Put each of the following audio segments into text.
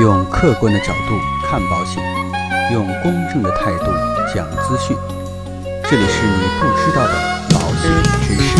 用客观的角度看保险，用公正的态度讲资讯。这里是你不知道的保险知识。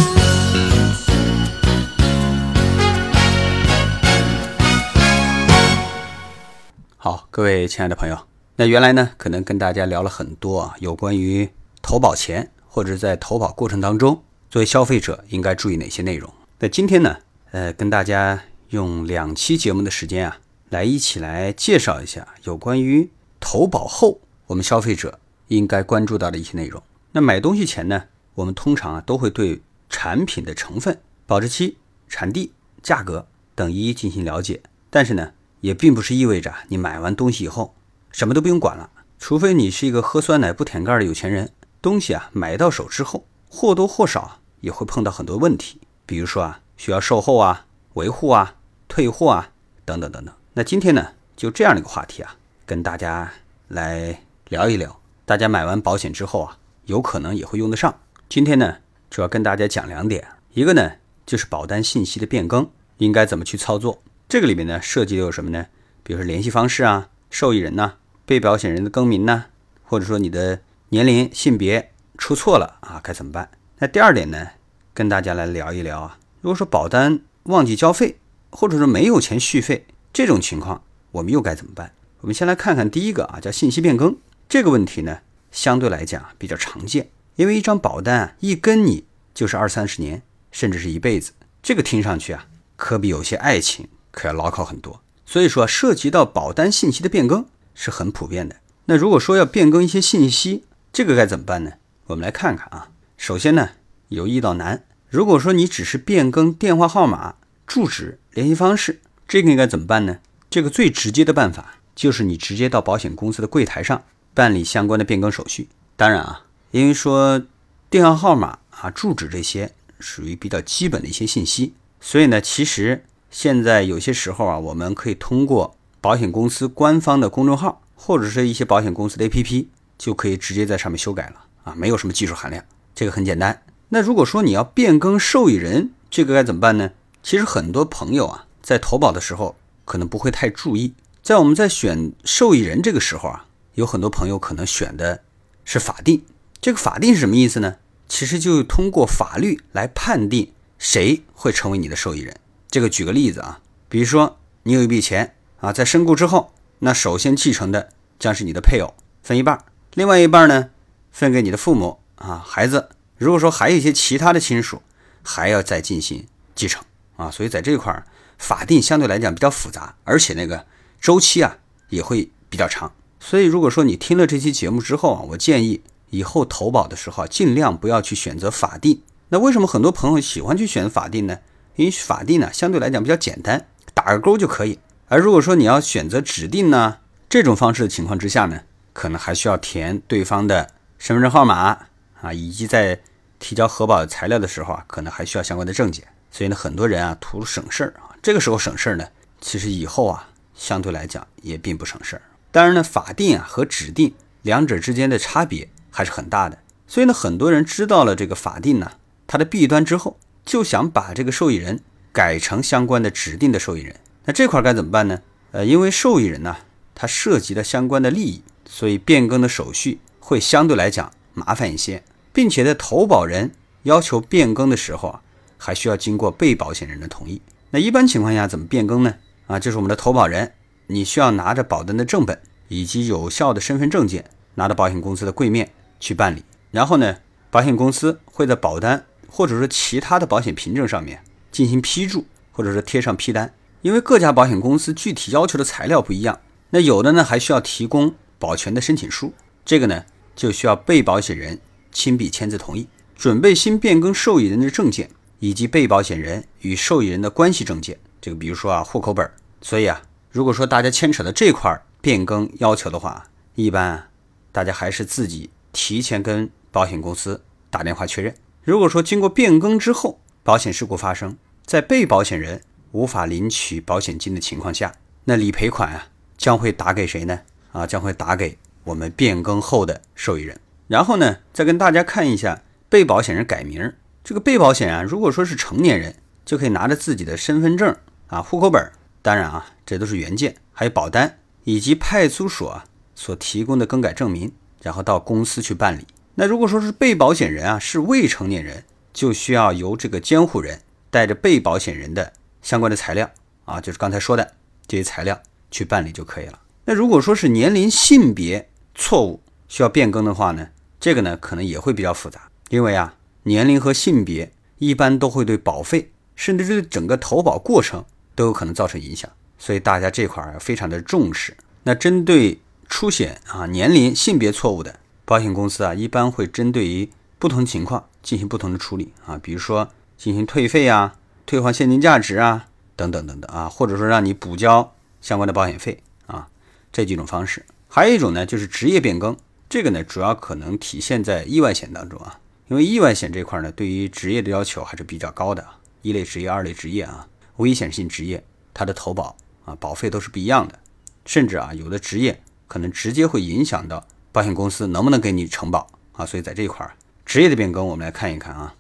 好，各位亲爱的朋友，那原来呢，可能跟大家聊了很多啊，有关于投保前或者在投保过程当中，作为消费者应该注意哪些内容。那今天呢，呃，跟大家用两期节目的时间啊，来一起来介绍一下有关于投保后我们消费者应该关注到的一些内容。那买东西前呢，我们通常啊都会对产品的成分、保质期、产地、价格等一一进行了解，但是呢，也并不是意味着你买完东西以后什么都不用管了，除非你是一个喝酸奶不舔盖的有钱人。东西啊买到手之后，或多或少也会碰到很多问题，比如说啊需要售后啊、维护啊、退货啊等等等等。那今天呢，就这样的一个话题啊，跟大家来聊一聊。大家买完保险之后啊，有可能也会用得上。今天呢，主要跟大家讲两点，一个呢就是保单信息的变更应该怎么去操作。这个里面呢涉及的有什么呢？比如说联系方式啊、受益人呐、被保险人的更名呐，或者说你的年龄、性别出错了啊，该怎么办？那第二点呢，跟大家来聊一聊啊，如果说保单忘记交费，或者说没有钱续费这种情况，我们又该怎么办？我们先来看看第一个啊，叫信息变更这个问题呢，相对来讲比较常见，因为一张保单啊，一跟你就是二三十年，甚至是一辈子，这个听上去啊，可比有些爱情可要牢靠很多。所以说，涉及到保单信息的变更是很普遍的。那如果说要变更一些信息，这个该怎么办呢？我们来看看啊。首先呢，由易到难。如果说你只是变更电话号码、住址、联系方式，这个应该怎么办呢？这个最直接的办法就是你直接到保险公司的柜台上办理相关的变更手续。当然啊，因为说电话号码啊、住址这些属于比较基本的一些信息，所以呢，其实现在有些时候啊，我们可以通过保险公司官方的公众号或者是一些保险公司的 APP，就可以直接在上面修改了啊，没有什么技术含量，这个很简单。那如果说你要变更受益人，这个该怎么办呢？其实很多朋友啊，在投保的时候可能不会太注意，在我们在选受益人这个时候啊，有很多朋友可能选的是法定。这个法定是什么意思呢？其实就通过法律来判定谁会成为你的受益人。这个举个例子啊，比如说你有一笔钱啊，在身故之后，那首先继承的将是你的配偶，分一半，另外一半呢分给你的父母啊、孩子。如果说还有一些其他的亲属，还要再进行继承啊，所以在这块儿法定相对来讲比较复杂，而且那个周期啊也会比较长。所以如果说你听了这期节目之后啊，我建议以后投保的时候尽量不要去选择法定。那为什么很多朋友喜欢去选法定呢？因为法定呢相对来讲比较简单，打个勾就可以。而如果说你要选择指定呢这种方式的情况之下呢，可能还需要填对方的身份证号码啊，以及在提交核保材料的时候啊，可能还需要相关的证件。所以呢，很多人啊图省事儿啊，这个时候省事儿呢，其实以后啊相对来讲也并不省事儿。当然呢，法定啊和指定两者之间的差别还是很大的。所以呢，很多人知道了这个法定呢它的弊端之后，就想把这个受益人改成相关的指定的受益人。那这块该怎么办呢？呃，因为受益人呢，它涉及了相关的利益，所以变更的手续会相对来讲麻烦一些，并且在投保人要求变更的时候啊，还需要经过被保险人的同意。那一般情况下怎么变更呢？啊，就是我们的投保人，你需要拿着保单的正本以及有效的身份证件，拿到保险公司的柜面去办理。然后呢，保险公司会在保单或者说其他的保险凭证上面进行批注，或者说贴上批单。因为各家保险公司具体要求的材料不一样，那有的呢还需要提供保全的申请书，这个呢就需要被保险人亲笔签字同意，准备新变更受益人的证件，以及被保险人与受益人的关系证件。这个比如说啊户口本。所以啊，如果说大家牵扯到这块变更要求的话，一般啊大家还是自己提前跟保险公司打电话确认。如果说经过变更之后，保险事故发生在被保险人无法领取保险金的情况下，那理赔款啊将会打给谁呢？啊，将会打给我们变更后的受益人。然后呢，再跟大家看一下被保险人改名。这个被保险人啊，如果说是成年人，就可以拿着自己的身份证啊、户口本当然啊，这都是原件，还有保单以及派出所所提供的更改证明，然后到公司去办理。那如果说是被保险人啊是未成年人，就需要由这个监护人带着被保险人的相关的材料啊，就是刚才说的这些材料去办理就可以了。那如果说是年龄、性别错误需要变更的话呢，这个呢可能也会比较复杂，因为啊年龄和性别一般都会对保费甚至是整个投保过程都有可能造成影响，所以大家这块儿非常的重视。那针对出险啊年龄、性别错误的。保险公司啊，一般会针对于不同情况进行不同的处理啊，比如说进行退费啊、退换现金价值啊等等等等啊，或者说让你补交相关的保险费啊，这几种方式。还有一种呢，就是职业变更，这个呢主要可能体现在意外险当中啊，因为意外险这块呢，对于职业的要求还是比较高的，一类职业、二类职业啊，危险性职业，它的投保啊保费都是不一样的，甚至啊有的职业可能直接会影响到。保险公司能不能给你承保啊？所以在这一块，职业的变更，我们来看一看啊。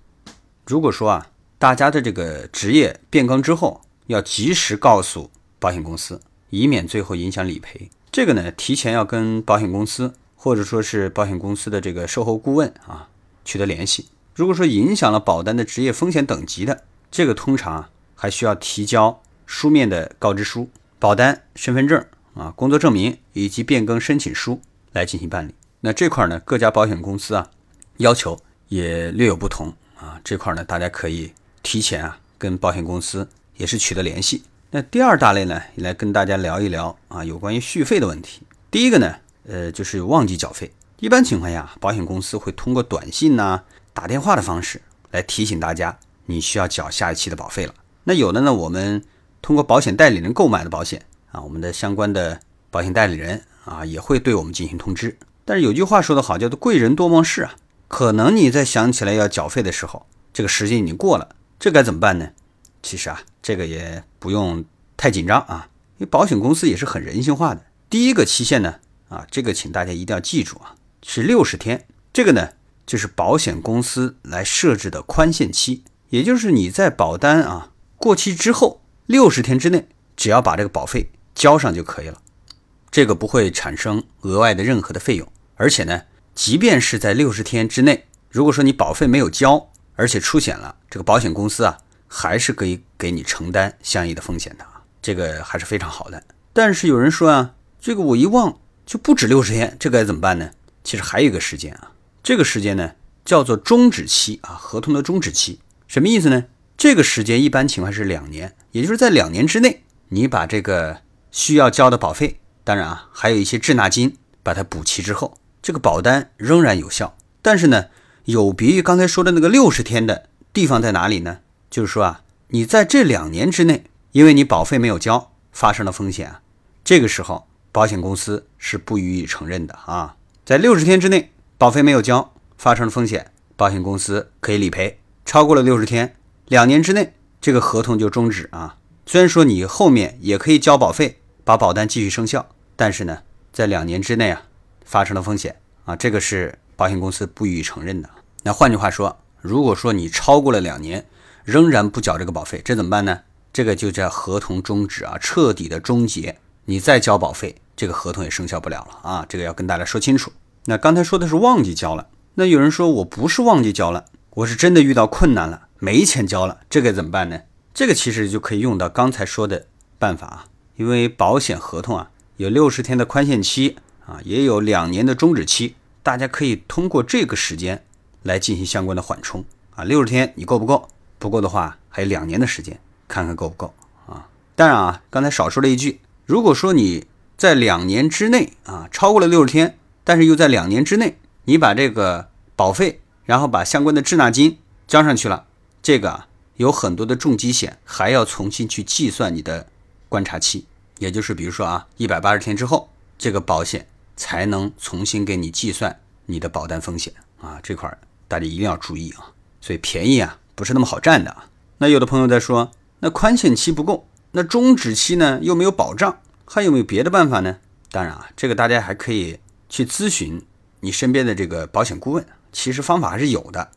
如果说啊，大家的这个职业变更之后，要及时告诉保险公司，以免最后影响理赔。这个呢，提前要跟保险公司或者说是保险公司的这个售后顾问啊取得联系。如果说影响了保单的职业风险等级的，这个通常啊还需要提交书面的告知书、保单、身份证啊、工作证明以及变更申请书。来进行办理，那这块呢，各家保险公司啊，要求也略有不同啊。这块呢，大家可以提前啊，跟保险公司也是取得联系。那第二大类呢，也来跟大家聊一聊啊，有关于续费的问题。第一个呢，呃，就是忘记缴费。一般情况下，保险公司会通过短信呐、打电话的方式来提醒大家，你需要缴下一期的保费了。那有的呢，我们通过保险代理人购买的保险啊，我们的相关的保险代理人。啊，也会对我们进行通知。但是有句话说得好，叫做“贵人多忘事”啊。可能你在想起来要缴费的时候，这个时间已经过了，这该怎么办呢？其实啊，这个也不用太紧张啊，因为保险公司也是很人性化的。第一个期限呢，啊，这个请大家一定要记住啊，是六十天。这个呢，就是保险公司来设置的宽限期，也就是你在保单啊过期之后六十天之内，只要把这个保费交上就可以了。这个不会产生额外的任何的费用，而且呢，即便是在六十天之内，如果说你保费没有交，而且出险了，这个保险公司啊，还是可以给你承担相应的风险的啊，这个还是非常好的。但是有人说啊，这个我一忘就不止六十天，这该怎么办呢？其实还有一个时间啊，这个时间呢叫做终止期啊，合同的终止期，什么意思呢？这个时间一般情况是两年，也就是在两年之内，你把这个需要交的保费。当然啊，还有一些滞纳金，把它补齐之后，这个保单仍然有效。但是呢，有别于刚才说的那个六十天的地方在哪里呢？就是说啊，你在这两年之内，因为你保费没有交，发生了风险，这个时候保险公司是不予以承认的啊。在六十天之内，保费没有交，发生了风险，保险公司可以理赔。超过了六十天，两年之内，这个合同就终止啊。虽然说你后面也可以交保费，把保单继续生效。但是呢，在两年之内啊，发生了风险啊，这个是保险公司不予承认的。那换句话说，如果说你超过了两年，仍然不缴这个保费，这怎么办呢？这个就叫合同终止啊，彻底的终结。你再交保费，这个合同也生效不了了啊。这个要跟大家说清楚。那刚才说的是忘记交了，那有人说我不是忘记交了，我是真的遇到困难了，没钱交了，这个怎么办呢？这个其实就可以用到刚才说的办法啊，因为保险合同啊。有六十天的宽限期啊，也有两年的终止期，大家可以通过这个时间来进行相关的缓冲啊。六十天你够不够？不够的话，还有两年的时间，看看够不够啊。当然啊，刚才少说了一句，如果说你在两年之内啊，超过了六十天，但是又在两年之内，你把这个保费，然后把相关的滞纳金交上去了，这个，有很多的重疾险还要重新去计算你的观察期。也就是，比如说啊，一百八十天之后，这个保险才能重新给你计算你的保单风险啊，这块大家一定要注意啊。所以便宜啊，不是那么好占的啊。那有的朋友在说，那宽限期不够，那终止期呢又没有保障，还有没有别的办法呢？当然啊，这个大家还可以去咨询你身边的这个保险顾问，其实方法还是有的。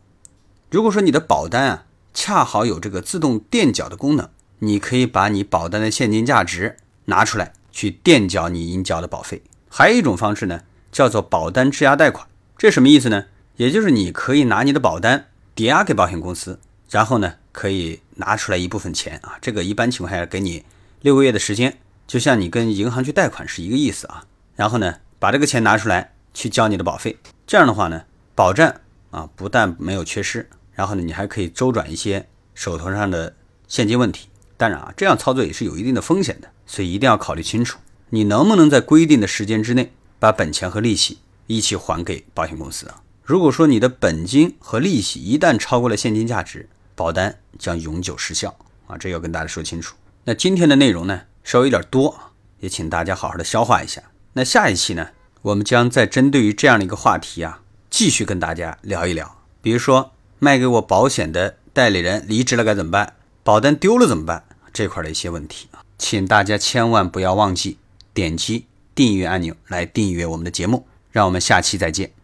如果说你的保单啊恰好有这个自动垫缴的功能，你可以把你保单的现金价值拿出来去垫缴你应缴的保费。还有一种方式呢，叫做保单质押贷款。这什么意思呢？也就是你可以拿你的保单抵押给保险公司，然后呢，可以拿出来一部分钱啊。这个一般情况下给你六个月的时间，就像你跟银行去贷款是一个意思啊。然后呢，把这个钱拿出来去交你的保费。这样的话呢，保障啊不但没有缺失，然后呢，你还可以周转一些手头上的现金问题。当然啊，这样操作也是有一定的风险的，所以一定要考虑清楚，你能不能在规定的时间之内把本钱和利息一起还给保险公司啊？如果说你的本金和利息一旦超过了现金价值，保单将永久失效啊！这要跟大家说清楚。那今天的内容呢，稍微有点多，也请大家好好的消化一下。那下一期呢，我们将再针对于这样的一个话题啊，继续跟大家聊一聊。比如说，卖给我保险的代理人离职了该怎么办？保单丢了怎么办？这块的一些问题啊，请大家千万不要忘记点击订阅按钮来订阅我们的节目。让我们下期再见。